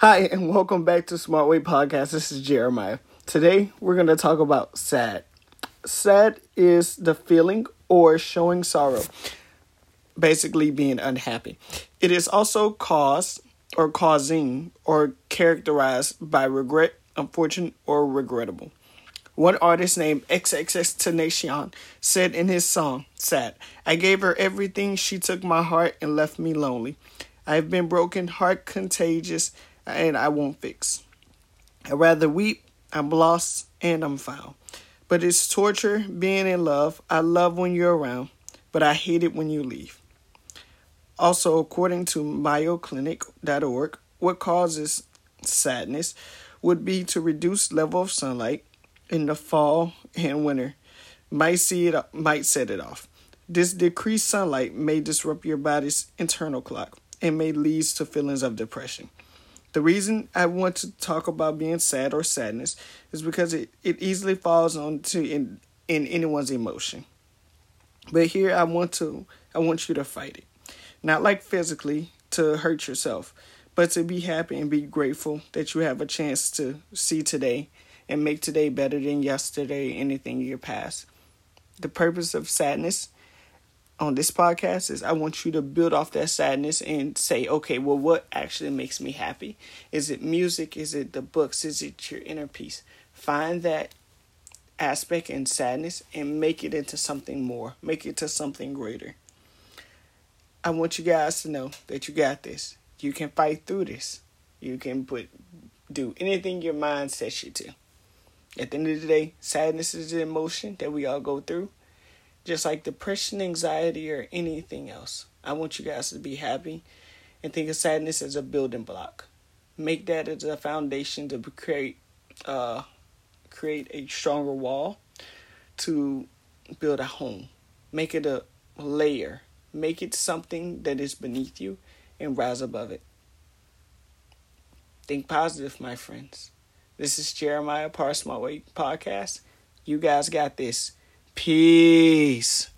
Hi, and welcome back to Smart Way Podcast. This is Jeremiah. Today, we're going to talk about sad. Sad is the feeling or showing sorrow, basically being unhappy. It is also caused or causing or characterized by regret, unfortunate, or regrettable. One artist named XXXTentacion said in his song, Sad, I gave her everything, she took my heart and left me lonely. I have been broken, heart contagious, and I won't fix. I rather weep, I'm lost, and I'm found. But it's torture being in love. I love when you're around, but I hate it when you leave. Also, according to MayoClinic.org, what causes sadness would be to reduce level of sunlight, in the fall and winter might see it might set it off. This decreased sunlight may disrupt your body's internal clock and may lead to feelings of depression. The reason I want to talk about being sad or sadness is because it, it easily falls onto in, in anyone's emotion. But here I want to I want you to fight it. Not like physically to hurt yourself, but to be happy and be grateful that you have a chance to see today and make today better than yesterday, anything in your past. The purpose of sadness on this podcast is I want you to build off that sadness and say, okay, well, what actually makes me happy? Is it music? Is it the books? Is it your inner peace? Find that aspect in sadness and make it into something more, make it to something greater. I want you guys to know that you got this. You can fight through this. You can put do anything your mind sets you to. At the end of the day, sadness is an emotion that we all go through, just like depression, anxiety, or anything else. I want you guys to be happy and think of sadness as a building block. Make that as a foundation to create, uh, create a stronger wall to build a home. Make it a layer. Make it something that is beneath you and rise above it. Think positive, my friends. This is Jeremiah Parsmart Way Podcast. You guys got this. Peace.